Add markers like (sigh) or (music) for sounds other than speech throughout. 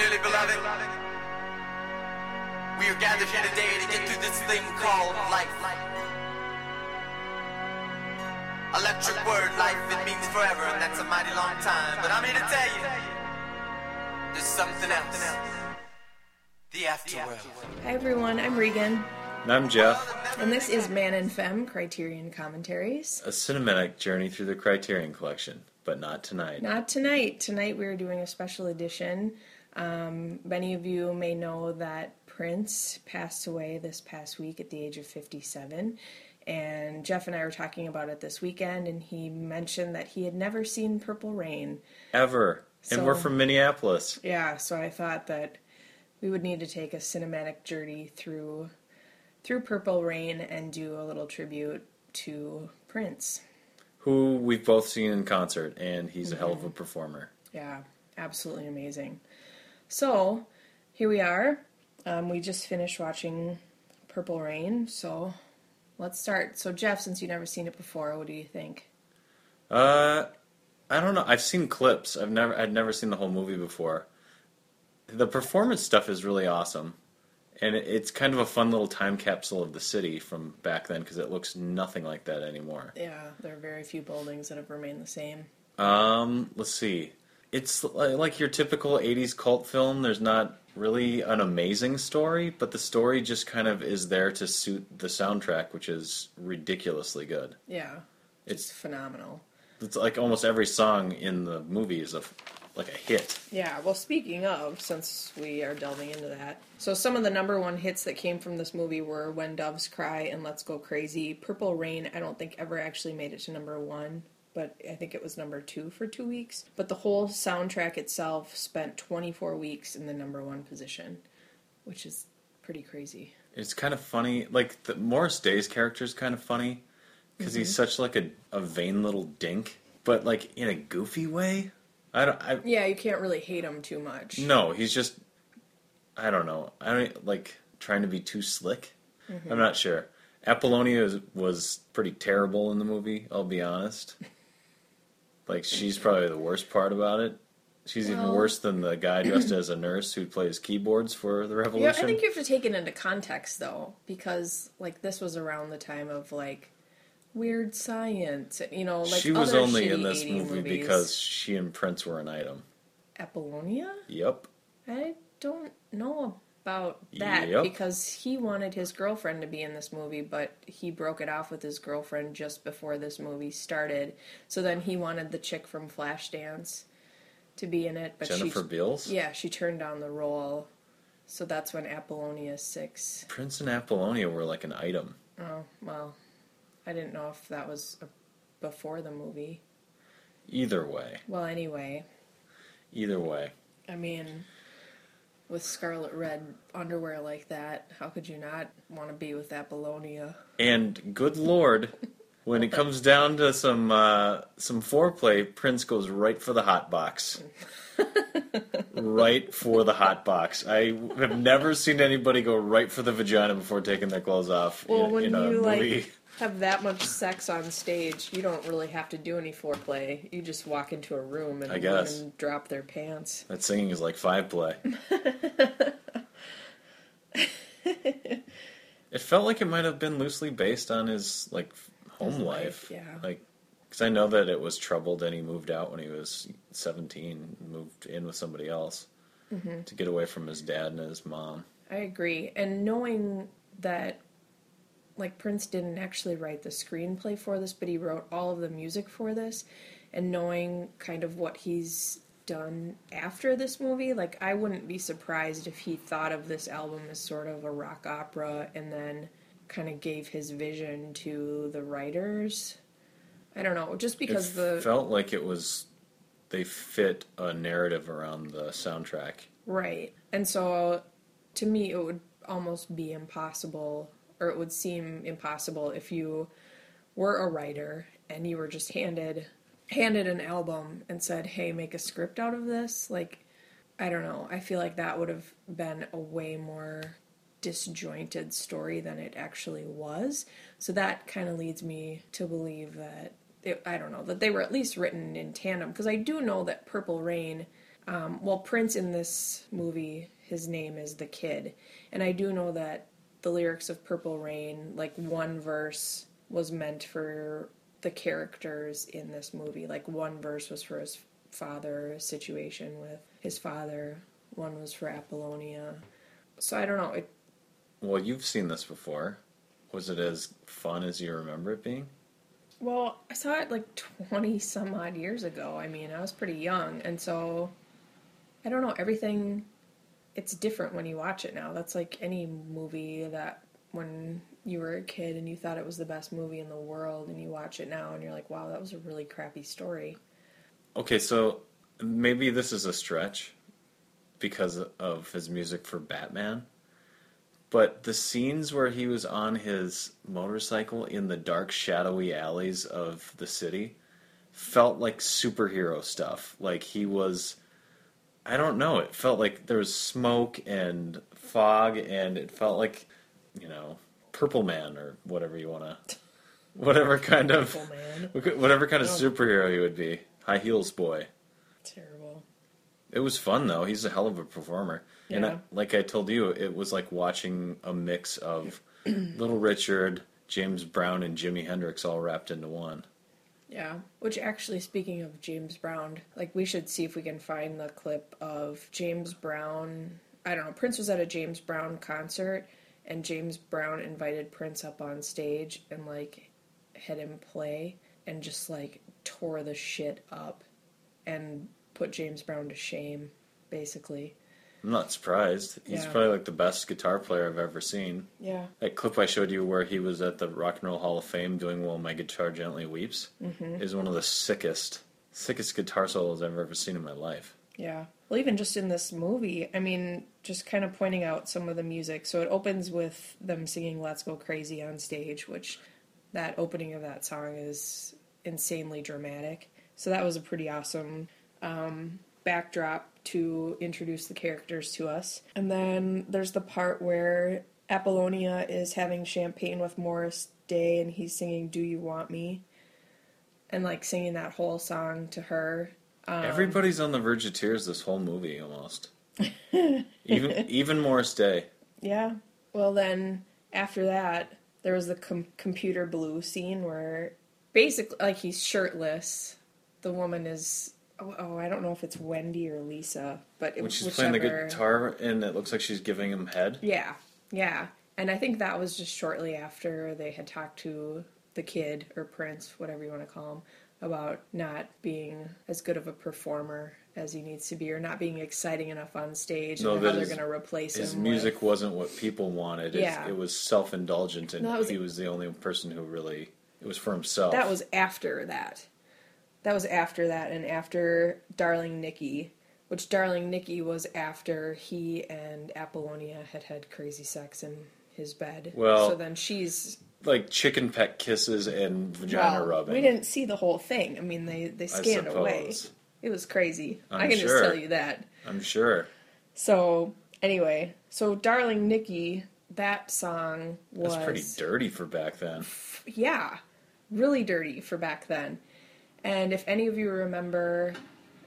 Dearly beloved, we are gathered here today to get through this thing called life. Electric word, life, it means forever, and that's a mighty long time. But I'm here to tell you, there's something else. The afterworld. Hi everyone, I'm Regan, And I'm Jeff. and this is Man and Femme Criterion Commentaries. A cinematic journey through the Criterion Collection, but not tonight. Not tonight. Tonight we're doing a special edition. Um, many of you may know that Prince passed away this past week at the age of 57. And Jeff and I were talking about it this weekend, and he mentioned that he had never seen Purple Rain. Ever. And we're from Minneapolis. Yeah, so I thought that we would need to take a cinematic journey through through Purple Rain and do a little tribute to Prince. Who we've both seen in concert, and he's a hell of a performer. Yeah, absolutely amazing. So here we are. Um, we just finished watching Purple Rain, so let's start. So Jeff, since you've never seen it before, what do you think? Uh, I don't know. I've seen clips. I've never, I'd never seen the whole movie before. The performance stuff is really awesome, and it, it's kind of a fun little time capsule of the city from back then because it looks nothing like that anymore. Yeah, there are very few buildings that have remained the same. Um, let's see. It's like your typical 80s cult film. There's not really an amazing story, but the story just kind of is there to suit the soundtrack, which is ridiculously good. Yeah, it's It's phenomenal. it's like almost every song in the movie is a like a hit. Yeah, well, speaking of, since we are delving into that, so some of the number one hits that came from this movie were When Doves Cry and Let's Go Crazy. Purple Rain, I don't think ever actually made it to number one, but I think it was number two for two weeks. But the whole soundtrack itself spent 24 weeks in the number one position, which is pretty crazy. It's kind of funny. Like the Morris Day's character is kind of funny because he's mm-hmm. such like a, a vain little dink, but like in a goofy way. I don't. I, Yeah, you can't really hate him too much. No, he's just I don't know. I don't like trying to be too slick. Mm-hmm. I'm not sure. Apollonia was, was pretty terrible in the movie, I'll be honest. (laughs) Like she's probably the worst part about it. She's even worse than the guy dressed (clears throat) as a nurse who plays keyboards for the revolution. Yeah. I think you have to take it into context though, because like this was around the time of like weird science, you know, like she was only in this movie movies. because she and Prince were an item. Apollonia. Yep. I don't know about that Yep. because he wanted his girlfriend to be in this movie, but he broke it off with his girlfriend just before this movie started. So then he wanted the chick from Flashdance to be in it, but Jennifer she Beals. yeah she turned down the role. So that's when Apollonia six. Prince and Apollonia were like an item. Oh well, I didn't know if that was before the movie. Either way. Well, anyway, Either way. I mean, with scarlet red underwear like that, how could you not want to be with Apollonia? And good lord, when it comes down to some uh, some foreplay, Prince goes right for the hot box. right for the hot box. I have never seen anybody go right for the vagina before taking their clothes off Well, in, when in you movie. like have that much sex on stage, you don't really have to do any foreplay. You just walk into a room and I guess. women drop their pants. That singing is like five play. (laughs) it felt like it might have been loosely based on his like home life. life, yeah. Like, because I know that it was troubled and he moved out when he was seventeen, moved in with somebody else Mm-hmm. to get away from his dad and his mom. I agree. And knowing that like Prince didn't actually write the screenplay for this, but he wrote all of the music for this, and knowing kind of what he's done after this movie, like I wouldn't be surprised if he thought of this album as sort of a rock opera and then kind of gave his vision to the writers. I don't know, just because it the felt like it was they fit a narrative around the soundtrack. Right. And so to me, it would almost be impossible, or it would seem impossible if you were a writer and you were just handed handed an album and said, "Hey, make a script out of this." Like, I don't know. I feel like that would have been a way more disjointed story than it actually was. So that kind of leads me to believe that it, I don't know that they were at least written in tandem because I do know that Purple Rain Um, well, Prince in this movie, his name is the Kid, and I do know that the lyrics of Purple Rain, like one verse was meant for the characters in this movie. Like one verse was for his father situation with his father, one was for Apollonia. So I don't know. It, Well, you've seen this before. Was it as fun as you remember it being? well, I saw it like 20 some odd years ago. I mean, I was pretty young, and so I don't know. Everything, it's different when you watch it now. That's like any movie that when you were a kid and you thought it was the best movie in the world, and you watch it now and you're like, wow, that was a really crappy story. Okay, so maybe this is a stretch because of his music for Batman. But the scenes where he was on his motorcycle in the dark, shadowy alleys of the city felt like superhero stuff. Like he was. I don't know. It felt like there was smoke and fog, and it felt like, you know, Purple Man or whatever you want to. (laughs) Whatever kind of. Man. (laughs) Whatever kind of Oh. superhero he would be. High heels boy. Terrible. It was fun though. He's a hell of a performer. And I, like I told you, it was like watching a mix of (clears throat) Little Richard, James Brown, and Jimi Hendrix all wrapped into one. Yeah. Which actually, speaking of James Brown, like we should see if we can find the clip of James Brown. I don't know. Prince was at a James Brown concert, and James Brown invited Prince up on stage and like had him play and just like tore the shit up and put James Brown to shame, basically. I'm not surprised. He's Yeah. probably like the best guitar player I've ever seen. Yeah. That clip I showed you where he was at the Rock and Roll Hall of Fame doing "While My Guitar Gently Weeps" Mm-hmm. is one of the sickest, sickest guitar solos I've ever seen in my life. Yeah. Well, even just in this movie, I mean, just kind of pointing out some of the music. So it opens with them singing Let's Go Crazy on stage, which that opening of that song is insanely dramatic. So that was a pretty awesome um, backdrop to introduce the characters to us. And then there's the part where Apollonia is having champagne with Morris Day and he's singing Do You Want Me? And like singing that whole song to her. Um, Everybody's on the verge of tears this whole movie almost. (laughs) even even Morris Day. Yeah. Well, then after that, there was the com- computer blue scene where basically, like, he's shirtless. The woman is. Oh, oh, I don't know if it's Wendy or Lisa, but it When she's playing the guitar and it looks like she's giving him head. Yeah, yeah. And I think that was just shortly after they had talked to the kid or Prince, whatever you want to call him, about not being as good of a performer as he needs to be, or not being exciting enough on stage, No, and that how they're his- going to replace His him. music with- wasn't what people wanted. It, Yeah. it was self indulgent, and No, that was- he was the only person who really. It was for himself. That was after that. That was after that, and after Darling Nikki, which Darling Nikki was after he and Apollonia had had crazy sex in his bed. Well, so then she's like chicken peck kisses and vagina well, rubbing. We didn't see the whole thing. I mean, they they scanned away. It was crazy. I'm I can sure. just tell you that. I'm sure. So anyway, so Darling Nikki, that song was That's pretty dirty for back then. yeah, really dirty for back then. And if any of you remember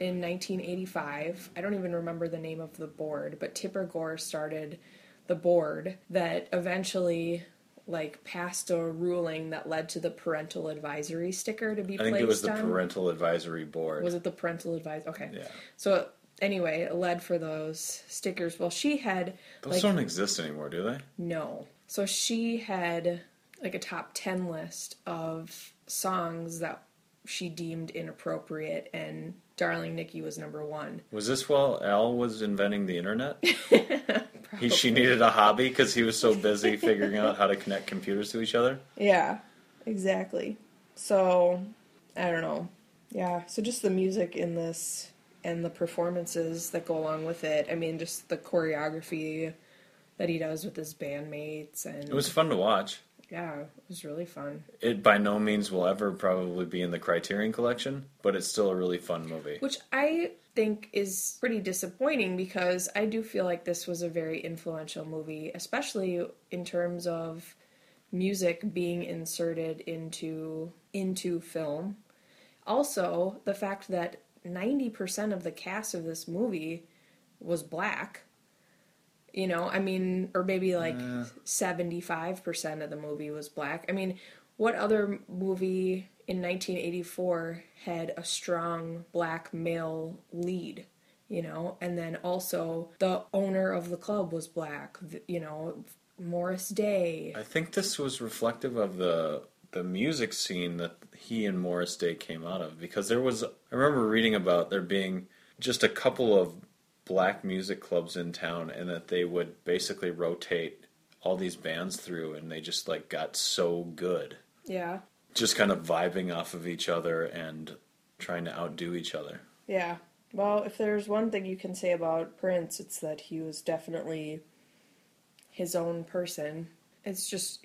in 1985, I don't even remember the name of the board, but Tipper Gore started the board that eventually like passed a ruling that led to the parental advisory sticker to be I think placed it was the on. parental advisory board. Was it the parental advice? Okay. Yeah. So anyway, it led for those stickers. Well, she had Those like don't exist anymore, do they? no. So she had like a top 10 list of songs that she deemed inappropriate, and Darling Nikki was number one. Was this while Al was inventing the internet? (laughs) he, she needed a hobby because he was so busy figuring out how to connect computers to each other. Yeah, exactly. So, I don't know. Yeah, so just the music in this and the performances that go along with it. I mean, just the choreography that he does with his bandmates and It was fun to watch. Yeah, it was really fun. It by no means will ever probably be in the Criterion collection, but it's still a really fun movie. Which I think is pretty disappointing because I do feel like this was a very influential movie, especially in terms of music being inserted into into film. Also, the fact that 90% of the cast of this movie was black. You know, I mean, or maybe like 75% of the movie was black. I mean, what other movie in 1984 had a strong black male lead? You know, and then also the owner of the club was black, you know, Morris Day. I think this was reflective of the the music scene that he and Morris Day came out of because there was I remember reading about there being just a couple of black music clubs in town and that they would basically rotate all these bands through and they just like got so good Yeah. just kind of vibing off of each other and trying to outdo each other Yeah. Well, if there's one thing you can say about Prince, it's that he was definitely his own person. It's just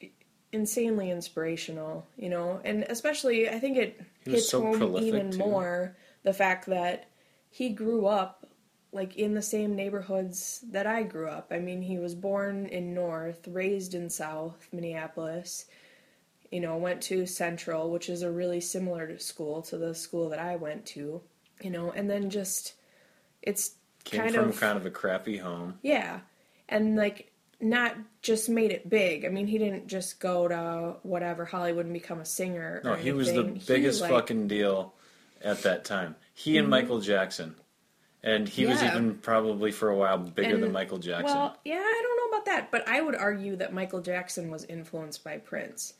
insanely inspirational, you know, and especially I think it hits so home even too. more the fact that he grew up like in the same neighborhoods that I grew up. I mean, he was born in North, raised in South Minneapolis. You know, went to Central, which is a really similar school to the school that I went to. You know, and then just it's came kind from of kind of a crappy home yeah, and like not just made it big. I mean, he didn't just go to whatever Hollywood and become a singer. no he was the biggest like- Mm-hmm. fucking deal at that time he and Michael Jackson and he was even probably for a while bigger than Michael Jackson Well, yeah, I don't know about that, but I would argue that Michael Jackson was influenced by Prince,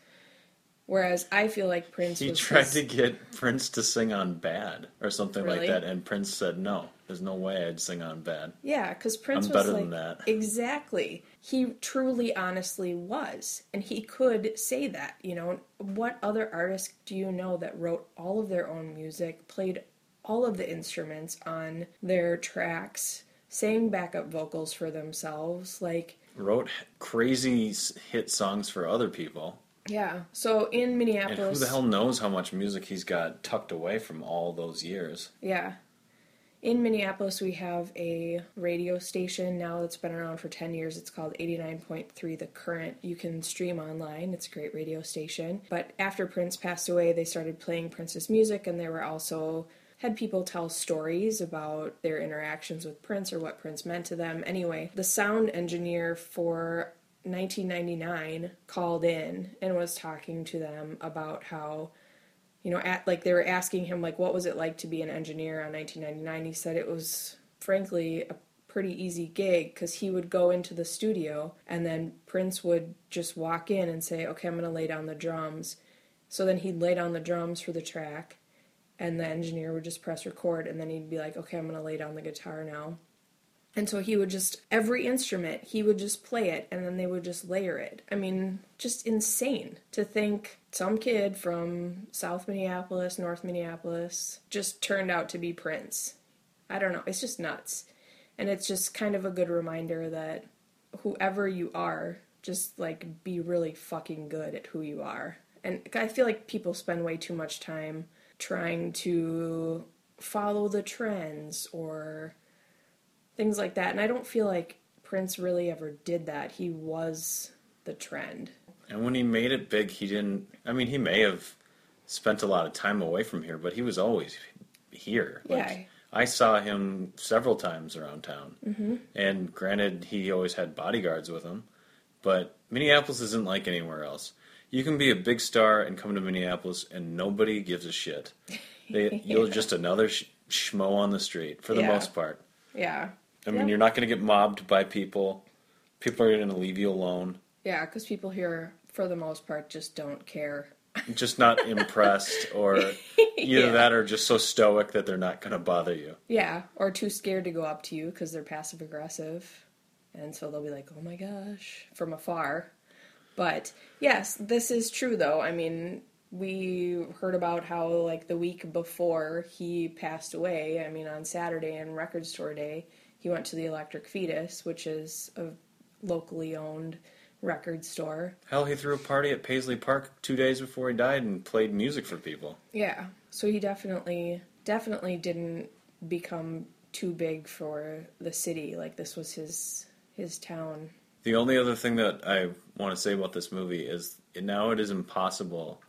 whereas I feel like Prince He tried his- to get Prince to sing on Bad or something Really? like that, and Prince said, "No, there's no way I'd sing on Bad." Yeah, because Prince I'm was better like than that. exactly. He truly, honestly was, and he could say that. You know, what other artist do you know that wrote all of their own music, played all of the instruments on their tracks, sang backup vocals for themselves? Like, Wrote crazy hit songs for other people, yeah. So in Minneapolis, and who the hell knows how much music he's got tucked away from all those years? Yeah. In Minneapolis, we have a radio station now that's been around for 10 years. It's called 89.3 The Current. You can stream online. It's a great radio station. But after Prince passed away, they started playing Prince's music, and there were also had people tell stories about their interactions with Prince or what Prince meant to them. Anyway, the sound engineer for 1999 called in and was talking to them about how you know, at like they were asking him like what was it like to be an engineer on 1999. He said it was frankly a pretty easy gig because he would go into the studio and then Prince would just walk in and say, "Okay, I'm gonna lay down the drums." So then he'd lay down the drums for the track, and the engineer would just press record, and then he'd be like, "Okay, I'm gonna lay down the guitar now." And so he would just, every instrument, he would just play it and then they would just layer it. I mean, just insane to think some kid from South Minneapolis, North Minneapolis, just turned out to be Prince. I don't know. It's just nuts. And it's just kind of a good reminder that whoever you are, just like be really fucking good at who you are. And I feel like people spend way too much time trying to follow the trends or things like that. And I don't feel like Prince really ever did that. He was the trend. And when he made it big, he didn't. I mean, he may have spent a lot of time away from here, but he was always here. Like, Yeah. I saw him several times around town. Mm-hmm. And granted, he always had bodyguards with him, but Minneapolis isn't like anywhere else. You can be a big star and come to Minneapolis, and nobody gives a shit. They, (laughs) You're just another sh- schmo on the street for the Yeah. most part. Yeah. I mean, Yeah. you're not going to get mobbed by people. People are going to leave you alone. Yeah, because people here, for the most part, just don't care. just not (laughs) impressed or either Yeah. that or just so stoic that they're not going to bother you Yeah, or too scared to go up to you because they're passive aggressive. And so they'll be like, oh my gosh, from afar. But yes, this is true though. I mean, we heard about how, like, the week before he passed away, I mean, on Saturday and Record Store Day, he went to the Electric Fetus, which is a locally owned record store. hell he threw a party at paisley park two days before he died and played music for people Yeah. So he definitely definitely didn't become too big for the city. Like this was his his town. The only other thing that i want to say about this movie is now it is impossible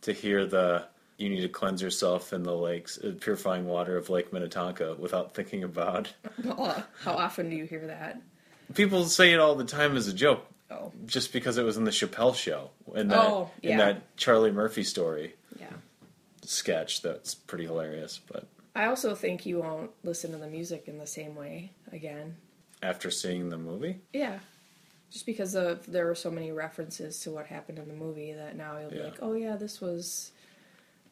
to hear the you need to cleanse yourself in the lakes, uh, purifying water of Lake Minnetonka without thinking about. (laughs) How often do you hear that? People say it all the time as a joke, Oh, just because it was in the Chappelle show in that Oh, in that Charlie Murphy story yeah. sketch. That's pretty hilarious. But I also think you won't listen to the music in the same way again. after seeing the movie, Yeah. Just because of there were so many references to what happened in the movie that now you'll be Yeah. like, oh yeah, this was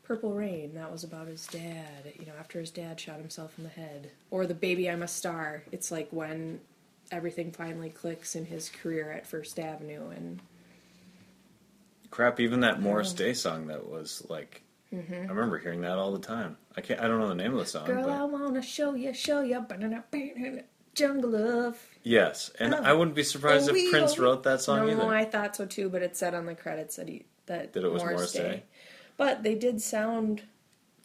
Purple Rain. That was about his dad. You know, after his dad shot himself in the head, or the Baby I'm a Star. It's like when everything finally clicks in his career at First Avenue, and crap, even that Morris Day song that was like, I remember hearing that all the time. I can't, I don't know the name of the song, Mm-hmm. girl, I wanna show you, show you, banana, banana, jungle love. yes, and Oh. I wouldn't be surprised Oh, if Prince oh, wrote that song no, either. I thought so too, but it said on the credits that he that, That it was Morris Day. But they did sound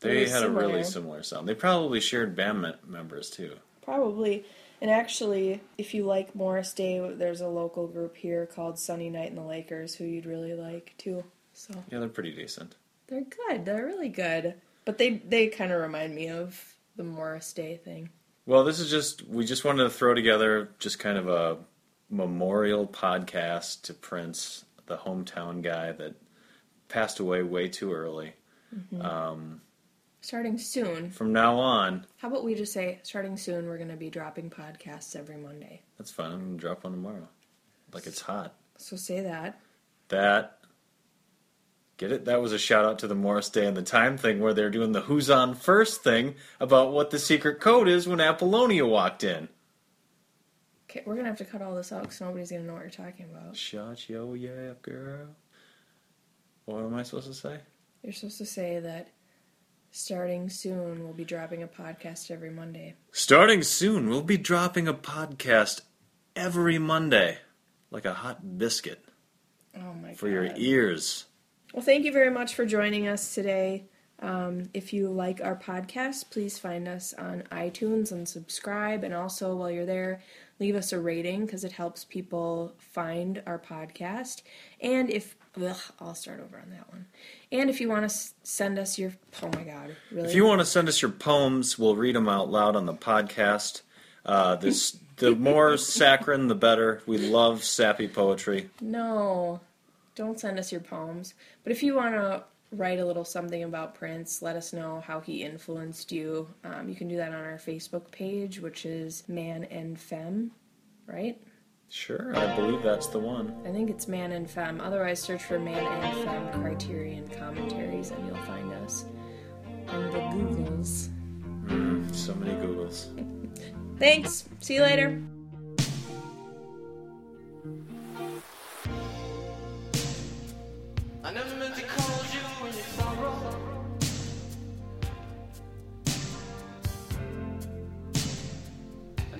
They had a really similar. similar sound. They probably shared band me- members too. Probably. And actually, if you like Morris Day, there's a local group here called Sonny Knight and the Lakers who you'd really like too. So Yeah, they're pretty decent. they're good. They're really good. But they they kind of remind me of the Morris Day thing. Well, this is just we just wanted to throw together just kind of a memorial podcast to Prince, the hometown guy that passed away way too early. Mm-hmm. Um, starting soon. From now on, How about we just say starting soon we're going to be dropping podcasts every Monday. that's fine. I'm gonna drop one tomorrow, like it's hot. So say that. That get it? That was a shout out to the Morris Day and the Time thing where they're doing the "Who's on First thing about what the secret code is when Apollonia walked in. Okay, we're going to have to cut all this out because nobody's going to know what you're talking about. Shut yo yeah, girl. What am I supposed to say? You're supposed to say that starting soon we'll be dropping a podcast every Monday. Starting soon, we'll be dropping a podcast every Monday, like a hot biscuit Oh my for god. For your ears. Well, thank you very much for joining us today. Um, if you like our podcast, please find us on iTunes and subscribe. And also, while you're there, leave us a rating because it helps people find our podcast. And if ugh, I'll start over on that one. And if you want to s- send us your oh my god, really? If you want to send us your poems, we'll read them out loud on the podcast. Uh, this the (laughs) more saccharine, the better. We love sappy poetry. No, don't send us your poems. But if you want to write a little something about Prince, let us know how he influenced you. Um, you can do that on our Facebook page, which is Man and Femme, right? Sure, I believe that's the one. I think it's Man and Femme. Otherwise, search for Man and Femme Criterion Commentaries and you'll find us on the Googles. So many Googles. Thanks. See you later.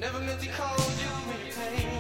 Never meant to cause you any pain.